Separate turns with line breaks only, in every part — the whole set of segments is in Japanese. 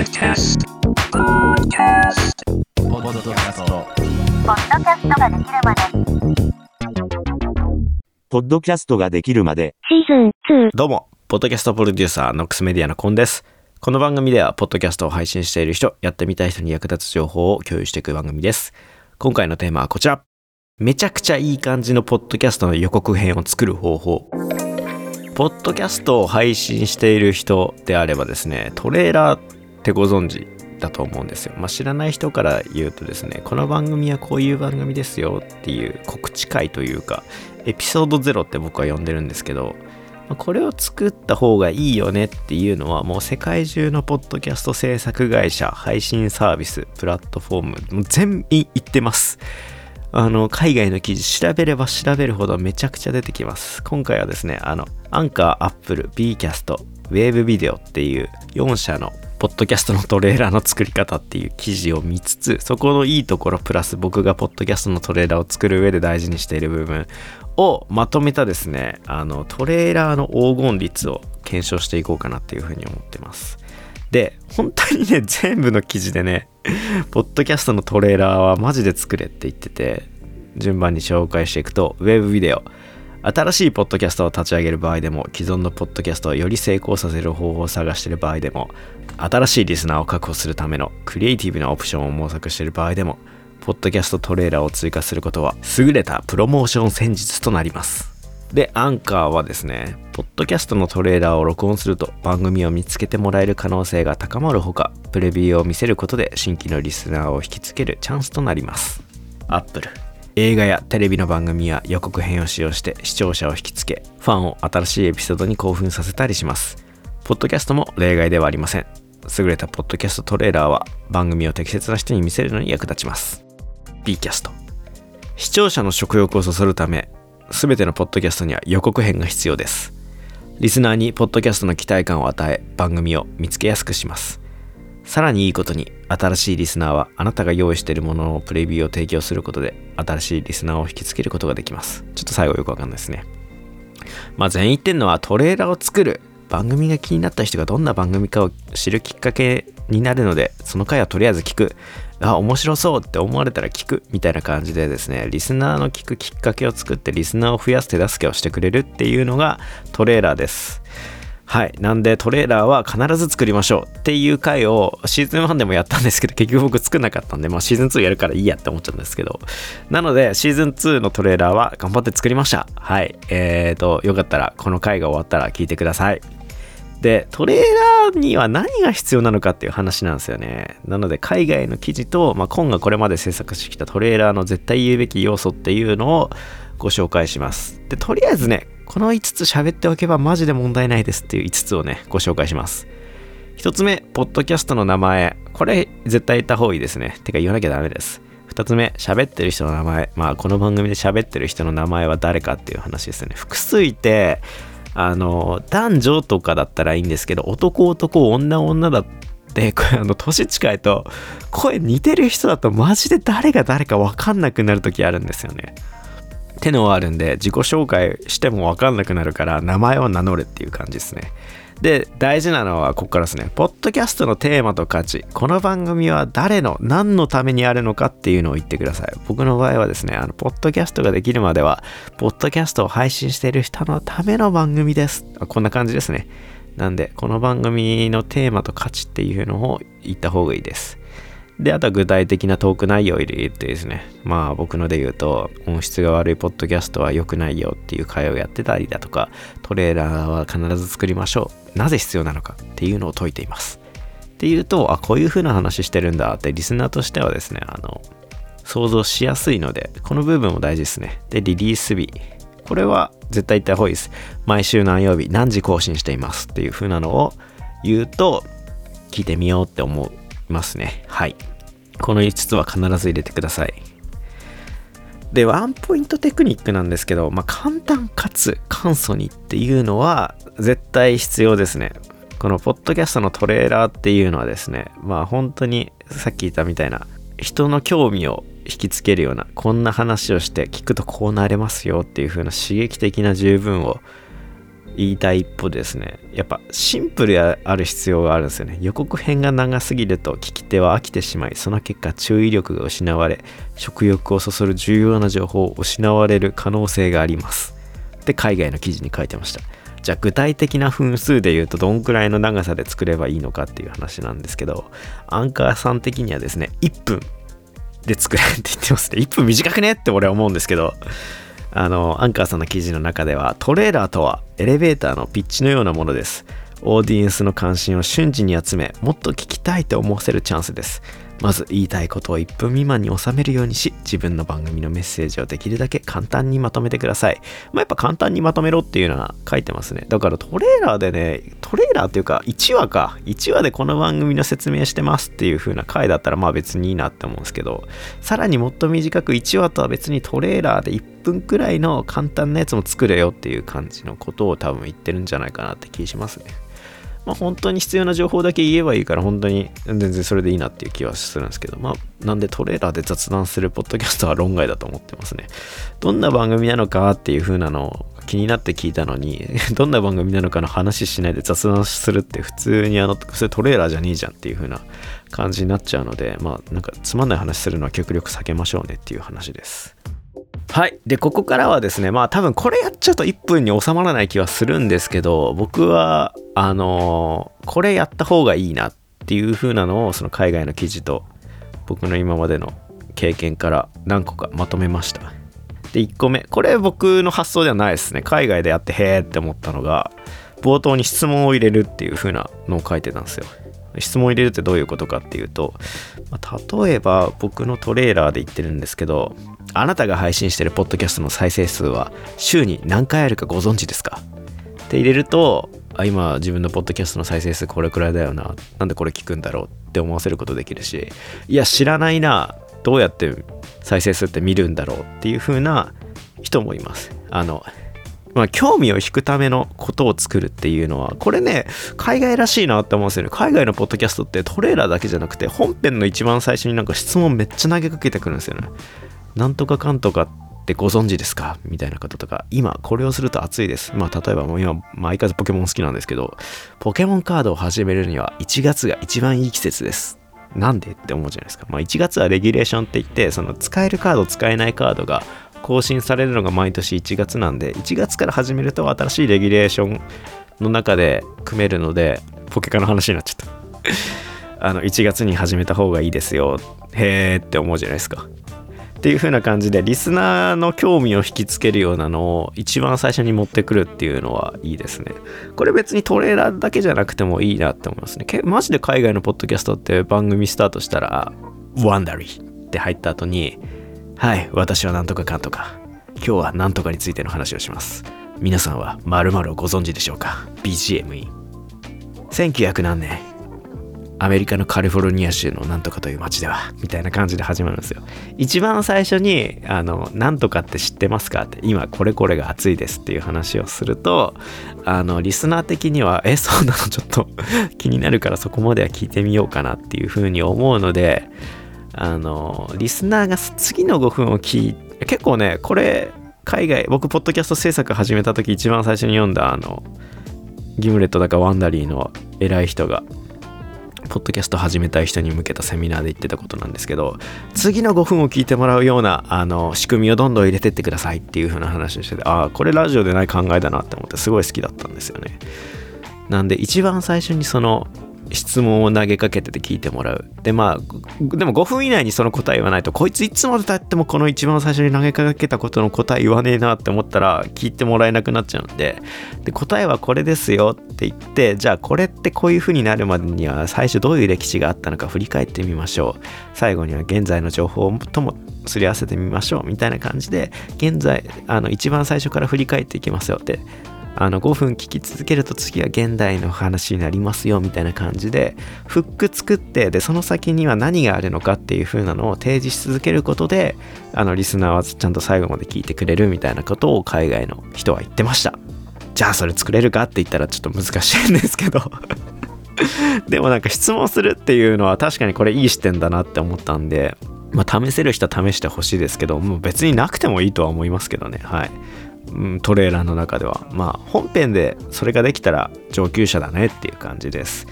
Podcast. Podcast.
ポッドキャスト。
ポッドキャストができるまで。
ポッドキャストができるまで、
シーズン2。
どうも、ポッドキャストプロデューサー、ノックスメディアのコンです。この番組では、ポッドキャストを配信している人、やってみたい人に役立つ情報を共有していく番組です。今回のテーマはこちら。めちゃくちゃいい感じのポッドキャストの予告編を作る方法。ポッドキャストを配信している人であればですね、トレーラーってご存知だと思うんですよ。まあ、知らない人から言うとですね、この番組はこういう番組ですよっていう告知会というか、エピソード0って僕は呼んでるんですけど、まあこれを作った方がいいよねっていうのはもう世界中のポッドキャスト制作会社、配信サービス、プラットフォーム、もう全員言ってます。あの、海外の記事調べれば調べるほどめちゃくちゃ出てきます。今回はですね、あの、アンカー、アップル、B キャスト、ウェーブビデオっていう4社のポッドキャストのトレーラーの作り方っていう記事を見つつ、そこのいいところプラス僕がポッドキャストのトレーラーを作る上で大事にしている部分をまとめたですね、あの、トレーラーの黄金率を検証していこうかなっていうふうに思ってます。で、本当にね、全部の記事でね、ポッドキャストのトレーラーはマジで作れって言ってて、順番に紹介していくと、ウェブビデオ。新しいポッドキャストを立ち上げる場合でも、既存のポッドキャストをより成功させる方法を探している場合でも、新しいリスナーを確保するためのクリエイティブなオプションを模索している場合でも、ポッドキャストトレーラーを追加することは、優れたプロモーション戦術となります。で、アンカーはですね、ポッドキャストのトレーラーを録音すると番組を見つけてもらえる可能性が高まるほか、プレビューを見せることで新規のリスナーを引きつけるチャンスとなります。アップル。映画やテレビの番組や予告編を使用して視聴者を引きつけ、ファンを新しいエピソードに興奮させたりします。ポッドキャストも例外ではありません。優れたポッドキャストトレーラーは番組を適切な人に見せるのに役立ちます。B キャスト。視聴者の食欲をそそるため、すべてのポッドキャストには予告編が必要です。リスナーにポッドキャストの期待感を与え、番組を見つけやすくします。さらにいいことに、新しいリスナーはあなたが用意しているもののプレビューを提供することで、新しいリスナーを引きつけることができます。ちょっと最後よくわかんないですね。まあ全員言ってんのはトレーラーを作る。番組が気になった人がどんな番組かを知るきっかけになるので、その回はとりあえず聞く。あ、面白そうって思われたら聞くみたいな感じでですね、リスナーの聞くきっかけを作ってリスナーを増やす手助けをしてくれるっていうのがトレーラーです。はい。なんでトレーラーは必ず作りましょうっていう回をシーズン1でもやったんですけど、結局僕作んなかったんで、まあシーズン2やるからいいやって思っちゃうんですけど。なのでシーズン2のトレーラーは頑張って作りました。はい。えーと、よかったらこの回が終わったら聞いてください。で、トレーラーには何が必要なのかっていう話なんですよね。なので、海外の記事と、まあ、コンがこれまで制作してきたトレーラーの絶対言うべき要素っていうのをご紹介します。で、とりあえずね、この5つ喋っておけばマジで問題ないですっていう5つをね、ご紹介します。1つ目、ポッドキャストの名前。これ絶対言った方がいいですね。てか言わなきゃダメです。2つ目、喋ってる人の名前。まあ、この番組で喋ってる人の名前は誰かっていう話ですね。複数いて、あの、男女とかだったらいいんですけど、男男、女女だって、これあの、年近いと、声似てる人だとマジで誰が誰か分かんなくなる時あるんですよね。ってのあるんで、自己紹介しても分かんなくなるから、名前を名乗れっていう感じですね。で、大事なのはここからですね。ポッドキャストのテーマと価値。この番組は誰の、何のためにあるのかっていうのを言ってください。僕の場合はですね、あの、ポッドキャストができるまでは、ポッドキャストを配信している人のための番組です。こんな感じですね。なんで、この番組のテーマと価値っていうのを言った方がいいです。で、あとは具体的なトーク内容を入れてですね、まあ僕ので言うと、音質が悪いポッドキャストは良くないよっていう会をやってたりだとか、トレーラーは必ず作りましょう。なぜ必要なのかっていうのを説いています。っていうと、あ、こういう風な話してるんだってリスナーとしてはですね、あの、想像しやすいので、この部分も大事ですね。で、リリース日。これは絶対言った方がいいです。毎週何曜日、何時更新していますっていう風なのを言うと、聞いてみようって思いますね。はい。この5つは必ず入れてください。で、ワンポイントテクニックなんですけど、まあ、簡単かつ簡素にっていうのは絶対必要ですね。このポッドキャストのトレーラーっていうのはですね、まあ本当にさっき言ったみたいな人の興味を引きつけるようなこんな話をして聞くとこうなれますよっていう風な刺激的な十分を言いたい一歩ですね。やっぱシンプルである必要があるんですよね。予告編が長すぎると聞き手は飽きてしまいその結果注意力が失われ食欲をそそる重要な情報を失われる可能性があります。って海外の記事に書いてました。じゃあ具体的な分数で言うとどんくらいの長さで作ればいいのかっていう話なんですけどアンカーさん的にはですね1分で作れって言ってますね。1分短くねって俺は思うんですけどあのアンカーさんの記事の中ではトレーラーとはエレベーターのピッチのようなものです。オーディエンスの関心を瞬時に集めもっと聞きたいと思わせるチャンスです。まず言いたいことを1分未満に収めるようにし自分の番組のメッセージをできるだけ簡単にまとめてください。まあやっぱ簡単にまとめろっていうのは書いてますね。だからトレーラーでねトレーラーっていうか1話か。1話でこの番組の説明してますっていう風な回だったらまあ別にいいなって思うんですけどさらにもっと短く1話とは別にトレーラーで1分くらいの簡単なやつも作れよっていう感じのことを多分言ってるんじゃないかなって気しますね。まあ、本当に必要な情報だけ言えばいいから本当に全然それでいいなっていう気はするんですけどまあなんでトレーラーで雑談するポッドキャストは論外だと思ってますね。どんな番組なのかっていう風なのを気になって聞いたのに どんな番組なのかの話しないで雑談するって普通にあのそれトレーラーじゃねえじゃんっていう風な感じになっちゃうのでまあなんかつまんない話するのは極力避けましょうねっていう話ですはい。で、ここからはですね、まあ多分これやっちゃうと1分に収まらない気はするんですけど、僕は、あのーこれやった方がいいなっていう風なのを、その海外の記事と僕の今までの経験から何個かまとめました。で、1個目。これ僕の発想ではないですね。海外でやってへーって思ったのが、冒頭に質問を入れるっていう風なのを書いてたんですよ。質問入れるってどういうことかっていうと、まあ例えば僕のトレーラーで言ってるんですけど、あなたが配信してるポッドキャストの再生数は週に何回あるかご存知ですか？って入れると、あ今自分のポッドキャストの再生数これくらいだよな。なんでこれ聞くんだろうって思わせることできるし、いや知らないな。どうやって再生数って見るんだろうっていう風な人もいます。あの、まあ、興味を引くためのことを作るっていうのは、これね、海外らしいなって思うんですよね。海外のポッドキャストってトレーラーだけじゃなくて、本編の一番最初になんか質問めっちゃ投げかけてくるんですよね。なんとかかんとかってご存知ですか？みたいなこととか、今これをすると熱いです。まあ、例えばもう今、まあ、相変わらずポケモン好きなんですけど、ポケモンカードを始めるには1月が一番いい季節です。なんでって思うじゃないですか。まあ、1月はレギュレーションって言って、その使えるカード、使えないカードが更新されるのが毎年1月なんで、1月から始めると新しいレギュレーションの中で組めるので、ポケカの話になっちゃった。あの、1月に始めた方がいいですよ。へーって思うじゃないですか。っていう風な感じでリスナーの興味を引きつけるようなのを一番最初に持ってくるっていうのはいいですね。これ別にトレーラーだけじゃなくてもいいなって思いますね。けマジで海外のポッドキャストって番組スタートしたら「ワンダリー」って入った後に「はい私はなんとかかんとか今日はなんとかについての話をします」皆さんは〇〇をご存知でしょうか ?BGM イン1900何年？アメリカのカリフォルニア州のなんとかという街ではみたいな感じで始まるんですよ。一番最初にあのなんとかって知ってますかって今これこれが熱いですっていう話をするとあのリスナー的にはえそうなの？ちょっと気になるからそこまでは聞いてみようかなっていうふうに思うのであのリスナーが次の5分を聞いて結構ねこれ海外僕ポッドキャスト制作始めた時一番最初に読んだあのギムレットだかワンダリーの偉い人がポッドキャスト始めたい人に向けたセミナーで言ってたことなんですけど次の5分を聞いてもらうようなあの仕組みをどんどん入れてってくださいっていう風な話をしててああこれラジオでない考えだなって思ってすごい好きだったんですよね。なんで一番最初にその質問を投げかけてて聞いてもらう。でまあでも5分以内にその答え言わないとこいついつまでたってもこの一番最初に投げかけたことの答え言わねえなって思ったら聞いてもらえなくなっちゃうんで。で答えはこれですよって言ってじゃあこれってこういう風になるまでには最初どういう歴史があったのか振り返ってみましょう。最後には現在の情報ともすり合わせてみましょうみたいな感じで現在あの一番最初から振り返っていきますよってあの5分聞き続けると次は現代の話になりますよみたいな感じでフック作ってでその先には何があるのかっていう風なのを提示し続けることであのリスナーはちゃんと最後まで聞いてくれるみたいなことを海外の人は言ってました。じゃあそれ作れるかって言ったらちょっと難しいんですけど。でもなんか質問するっていうのは確かにこれいい視点だなって思ったんでまあ試せる人は試してほしいですけどもう別になくてもいいとは思いますけどね。はい。トレーラーの中では。まあ本編でそれができたら上級者だねっていう感じです。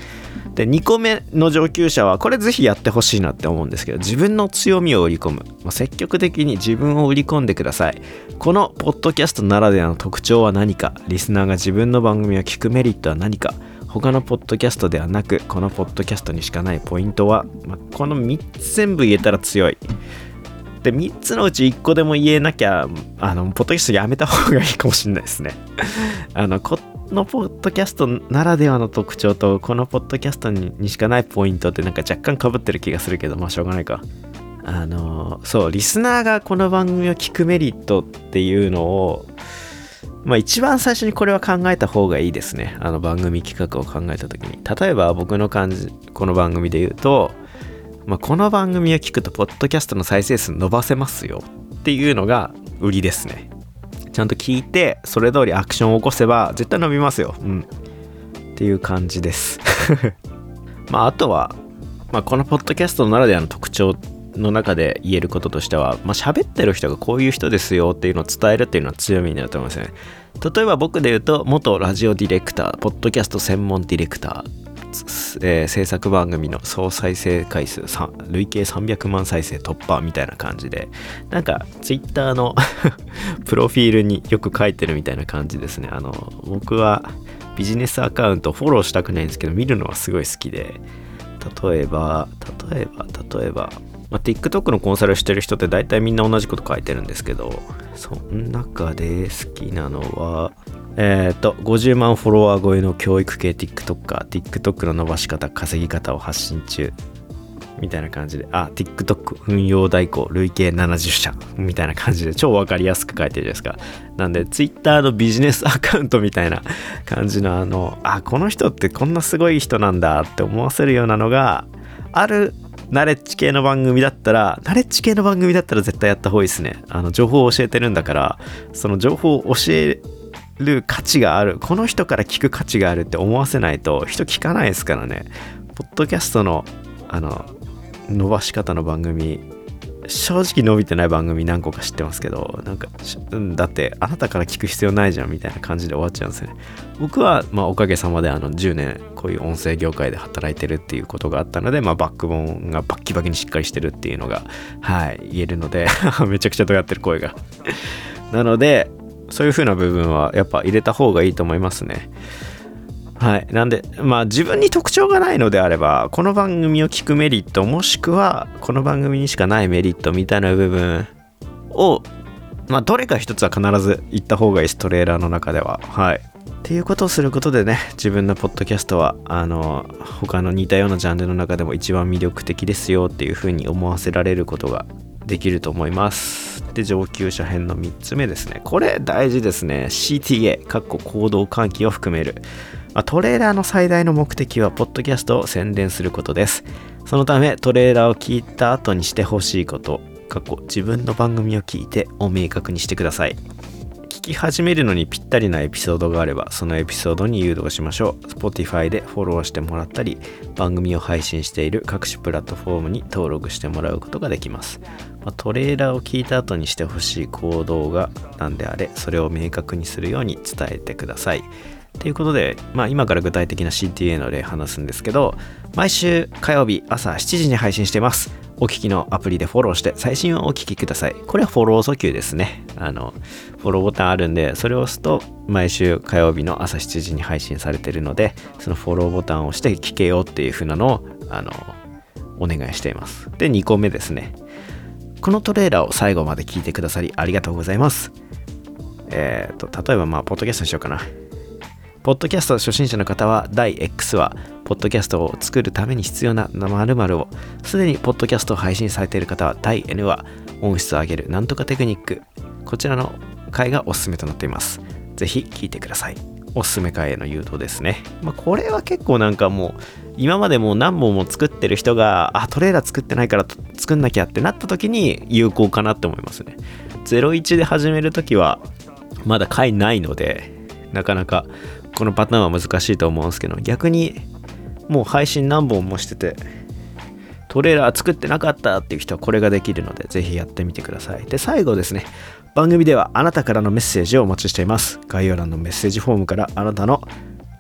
で2個目の上級者はこれぜひやってほしいなって思うんですけど自分の強みを売り込む、まあ積極的に自分を売り込んでください。このポッドキャストならではの特徴は何か。リスナーが自分の番組を聞くメリットは何か。他のポッドキャストではなくこのポッドキャストにしかないポイントは、まあこの3つ全部言えたら強い。で3つのうち1個でも言えなきゃあのポッドキャストやめた方がいいかもしれないですね。あのこのポッドキャストならではの特徴とこのポッドキャストにしかないポイントってなんか若干かぶってる気がするけどまあしょうがないか。あのそうリスナーがこの番組を聞くメリットっていうのをまあ一番最初にこれは考えた方がいいですね。あの番組企画を考えた時に。例えば僕の感じこの番組で言うとまあ、この番組を聞くと、ポッドキャストの再生数伸ばせますよっていうのが売りですね。ちゃんと聞いて、それ通りアクションを起こせば、絶対伸びますよ。うん。っていう感じです。まあ、あとは、まあ、このポッドキャストならではの特徴の中で言えることとしては、まあ、喋ってる人がこういう人ですよっていうのを伝えるっていうのは強みになると思いますね。例えば僕で言うと、元ラジオディレクター、ポッドキャスト専門ディレクター、えー制作番組の総再生回数累計300万再生突破みたいな感じでなんかツイッターの プロフィールによく書いてるみたいな感じですね。あの僕はビジネスアカウントフォローしたくないんですけど見るのはすごい好きで例えば例えば例えば、まあ、TikTok のコンサルしてる人って大体みんな同じこと書いてるんですけどその中で好きなのはえっ、と50万フォロワー超えの教育系 TikToker TikTok の伸ばし方稼ぎ方を発信中みたいな感じであ TikTok 運用代行累計70社みたいな感じで超わかりやすく書いてるじゃないですか。なんで Twitter のビジネスアカウントみたいな感じのあのあこの人ってこんなすごい人なんだって思わせるようなのがあるナレッジ系の番組だったらナレッジ系の番組だったら絶対やった方がいいですね。あの情報を教えてるんだからその情報を教える価値があるこの人から聞く価値があるって思わせないと人聞かないですからね。ポッドキャストのあの伸ばし方の番組正直伸びてない番組何個か知ってますけどなんかだってあなたから聞く必要ないじゃんみたいな感じで終わっちゃうんですよね。僕はまあおかげさまであの10年こういう音声業界で働いてるっていうことがあったのでまあバックボーンがバッキバキにしっかりしてるっていうのがはい言えるので めちゃくちゃ尖ってる声が。なのでそういう風な部分はやっぱ入れた方がいいと思いますね。はい。なんで、まあ自分に特徴がないのであれば、この番組を聞くメリット、もしくは、この番組にしかないメリットみたいな部分を、まあどれか一つは必ず言った方がいいです、トレーラーの中では。はい。っていうことをすることでね、自分のポッドキャストは、あの、他の似たようなジャンルの中でも一番魅力的ですよっていう風に思わせられることができると思います。で、上級者編の3つ目ですね。これ大事ですね。CTA、かっこ行動喚起を含める。まあトレーラーの最大の目的は、ポッドキャストを宣伝することです。そのため、トレーラーを聞いた後にしてほしいこと、過去自分の番組を聞いてを明確にしてください。聞き始めるのにぴったりなエピソードがあれば、そのエピソードに誘導しましょう。Spotify でフォローしてもらったり、番組を配信している各種プラットフォームに登録してもらうことができます。まあトレーラーを聞いた後にしてほしい行動が何であれ、それを明確にするように伝えてください。ということで、まあ、今から具体的な CTA の例話すんですけど、毎週火曜日朝7時に配信してます。お聞きのアプリでフォローして最新をお聞きください。これはフォロー訴求ですね。あの、フォローボタンあるんで、それを押すと毎週火曜日の朝7時に配信されてるので、そのフォローボタンを押して聞けよっていう風なのを、あの、お願いしています。で、2個目ですね。このトレーラーを最後まで聞いてくださりありがとうございます。えっ、と、例えばまあ、ポッドキャストにしようかな。ポッドキャスト初心者の方は第 X は、ポッドキャストを作るために必要な〇〇を、すでにポッドキャストを配信されている方は第 N は、音質を上げるなんとかテクニック。こちらの回がおすすめとなっています。ぜひ聞いてください。おすすめ回への誘導ですね。まあ、これは結構なんかもう、今までもう何本も作ってる人が、あ、トレーラー作ってないから作んなきゃってなった時に有効かなって思いますね。01で始めるときは、まだ回ないので、なかなかこのパターンは難しいと思うんですけど逆にもう配信何本もしててトレーラー作ってなかったっていう人はこれができるのでぜひやってみてください。で最後ですね。番組ではあなたからのメッセージをお待ちしています。概要欄のメッセージフォームからあなたの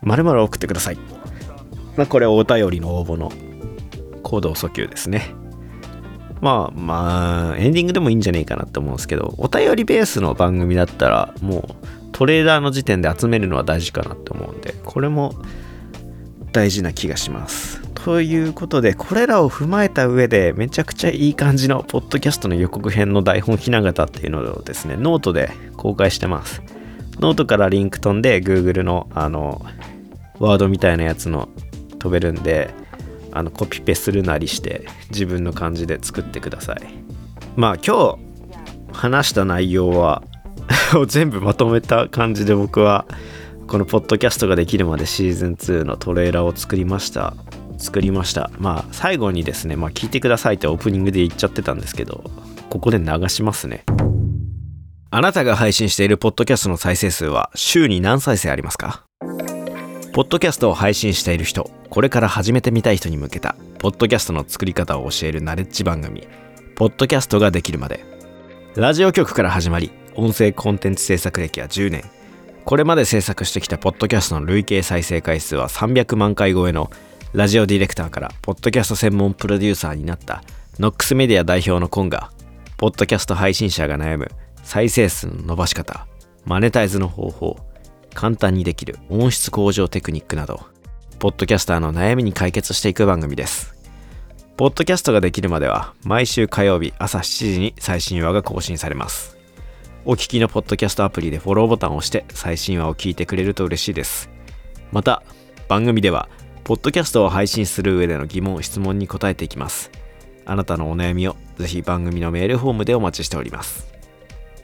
〇〇を送ってください。まあこれお便りの応募の行動訴求ですね。まあまあエンディングでもいいんじゃねえかなって思うんですけどお便りベースの番組だったらもうトレーラーの時点で集めるのは大事かなって思うんでこれも大事な気がします。ということでこれらを踏まえた上でめちゃくちゃいい感じのポッドキャストの予告編の台本ひな形っていうのをですねノートで公開してます。ノートからリンク飛んで Google のあのワードみたいなやつの飛べるんであのコピペするなりして自分の感じで作ってください。まあ今日話した内容は を全部まとめた感じで僕はこのポッドキャストができるまでシーズン2のトレーラーを作りました。作りました。まあ最後にですねまあ聞いてくださいってオープニングで言っちゃってたんですけどここで流しますね。あなたが配信しているポッドキャストの再生数は週に何再生ありますか？ポッドキャストを配信している人これから始めてみたい人に向けたポッドキャストの作り方を教えるナレッジ番組ポッドキャストができるまで。ラジオ局から始まり音声コンテンツ制作歴は10年。これまで制作してきたポッドキャストの累計再生回数は300万回超えのラジオディレクターからポッドキャスト専門プロデューサーになったノックスメディア代表のコンがポッドキャスト配信者が悩む再生数の伸ばし方。マネタイズの方法。簡単にできる音質向上テクニックなど。ポッドキャスターの悩みに解決していく番組です。ポッドキャストができるまでは毎週火曜日朝7時に最新話が更新されます。お聞きのポッドキャストアプリでフォローボタンを押して最新話を聞いてくれると嬉しいです。また番組ではポッドキャストを配信する上での疑問質問に答えていきます。あなたのお悩みをぜひ番組のメールフォームでお待ちしております。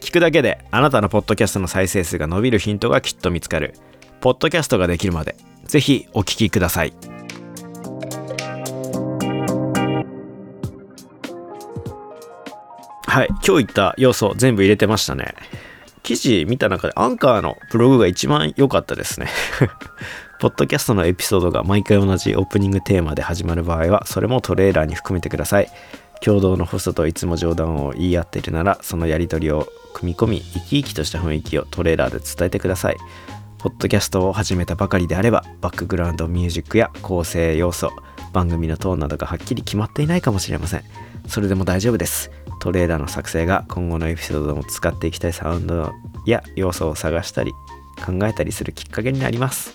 聞くだけであなたのポッドキャストの再生数が伸びるヒントがきっと見つかる。ポッドキャストができるまでぜひお聞きください。はい。今日言った要素全部入れてましたね。記事見た中でアンカーのブログが一番良かったですね。ポッドキャストのエピソードが毎回同じオープニングテーマで始まる場合はそれもトレーラーに含めてください。共同のホストといつも冗談を言い合っているならそのやり取りを組み込み生き生きとした雰囲気をトレーラーで伝えてください。ポッドキャストを始めたばかりであればバックグラウンドミュージックや構成要素番組のトーンなどがはっきり決まっていないかもしれません。それでも大丈夫です。トレーラーの作成が今後のエピソードでも使っていきたいサウンドや要素を探したり考えたりするきっかけになります。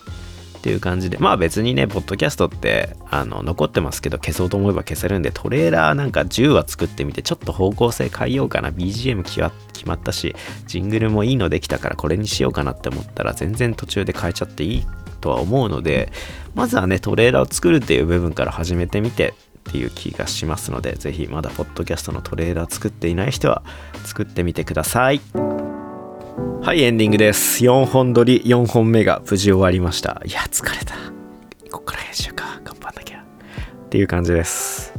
っていう感じで。まあ別にねポッドキャストってあの残ってますけど消そうと思えば消せるんでトレーラーなんか10話作ってみてちょっと方向性変えようかな。BGM 決まったしジングルもいいのできたからこれにしようかなって思ったら全然途中で変えちゃっていいとは思うのでまずはねトレーラーを作るっていう部分から始めてみてっていう気がしますのでぜひまだポッドキャストのトレーラー作っていない人は作ってみてください。はいエンディングです。4本撮り4本目が無事終わりました。いや疲れた。こっから編集か。頑張んなきゃ。っていう感じです。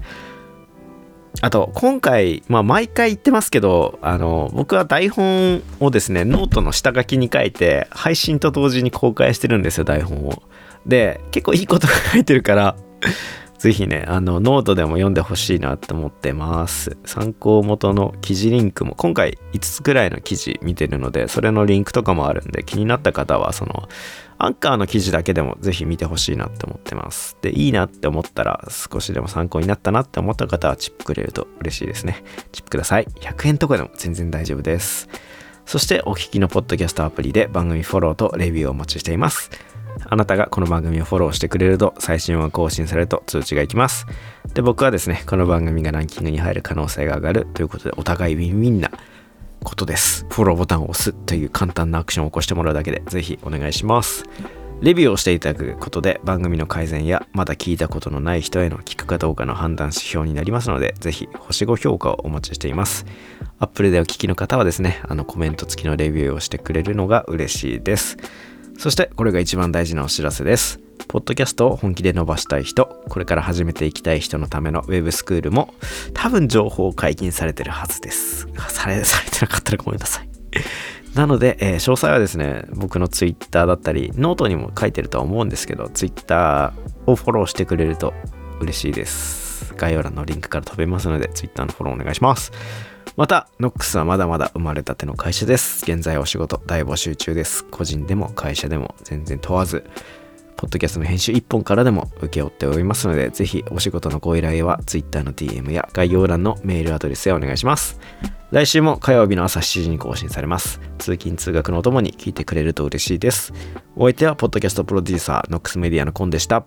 あと今回まあ毎回言ってますけどあの僕は台本をですねノートの下書きに書いて配信と同時に公開してるんですよ台本を。で結構いいことが書いてるからぜひね、あの、ノートでも読んでほしいなって思ってます。参考元の記事リンクも、今回5つくらいの記事見てるので、それのリンクとかもあるんで、気になった方は、その、アンカーの記事だけでもぜひ見てほしいなって思ってます。で、いいなって思ったら、少しでも参考になったなって思った方は、チップくれると嬉しいですね。チップください。100円とかでも全然大丈夫です。そして、お聞きのポッドキャストアプリで番組フォローとレビューをお待ちしています。あなたがこの番組をフォローしてくれると最新話更新されると通知がいきます。で、僕はですね、この番組がランキングに入る可能性が上がるということで、お互いウィンウィンなことです。フォローボタンを押すという簡単なアクションを起こしてもらうだけで、ぜひお願いします。レビューをしていただくことで番組の改善やまだ聞いたことのない人への聞くかどうかの判断指標になりますので、ぜひ星5評価をお待ちしています。Apple でお聞きの方はですね、あのコメント付きのレビューをしてくれるのが嬉しいです。そしてこれが一番大事なお知らせです。ポッドキャストを本気で伸ばしたい人、これから始めていきたい人のためのウェブスクールも多分情報解禁されてるはずです。され、されてなかったらごめんなさい。なので、えー詳細はですね、僕のツイッターだったり、ノートにも書いてるとは思うんですけど、ツイッターをフォローしてくれると嬉しいです。概要欄のリンクから飛べますので、Twitter のフォローお願いします。また、ノックスはまだまだ生まれたての会社です。現在お仕事大募集中です。個人でも会社でも全然問わず、ポッドキャストの編集1本からでも請け負っておりますので、ぜひお仕事のご依頼は Twitter の DM や概要欄のメールアドレスへお願いします。来週も火曜日の朝7時に更新されます。通勤通学のお供に聞いてくれると嬉しいです。お相手はポッドキャストプロデューサーノックスメディアのコンでした。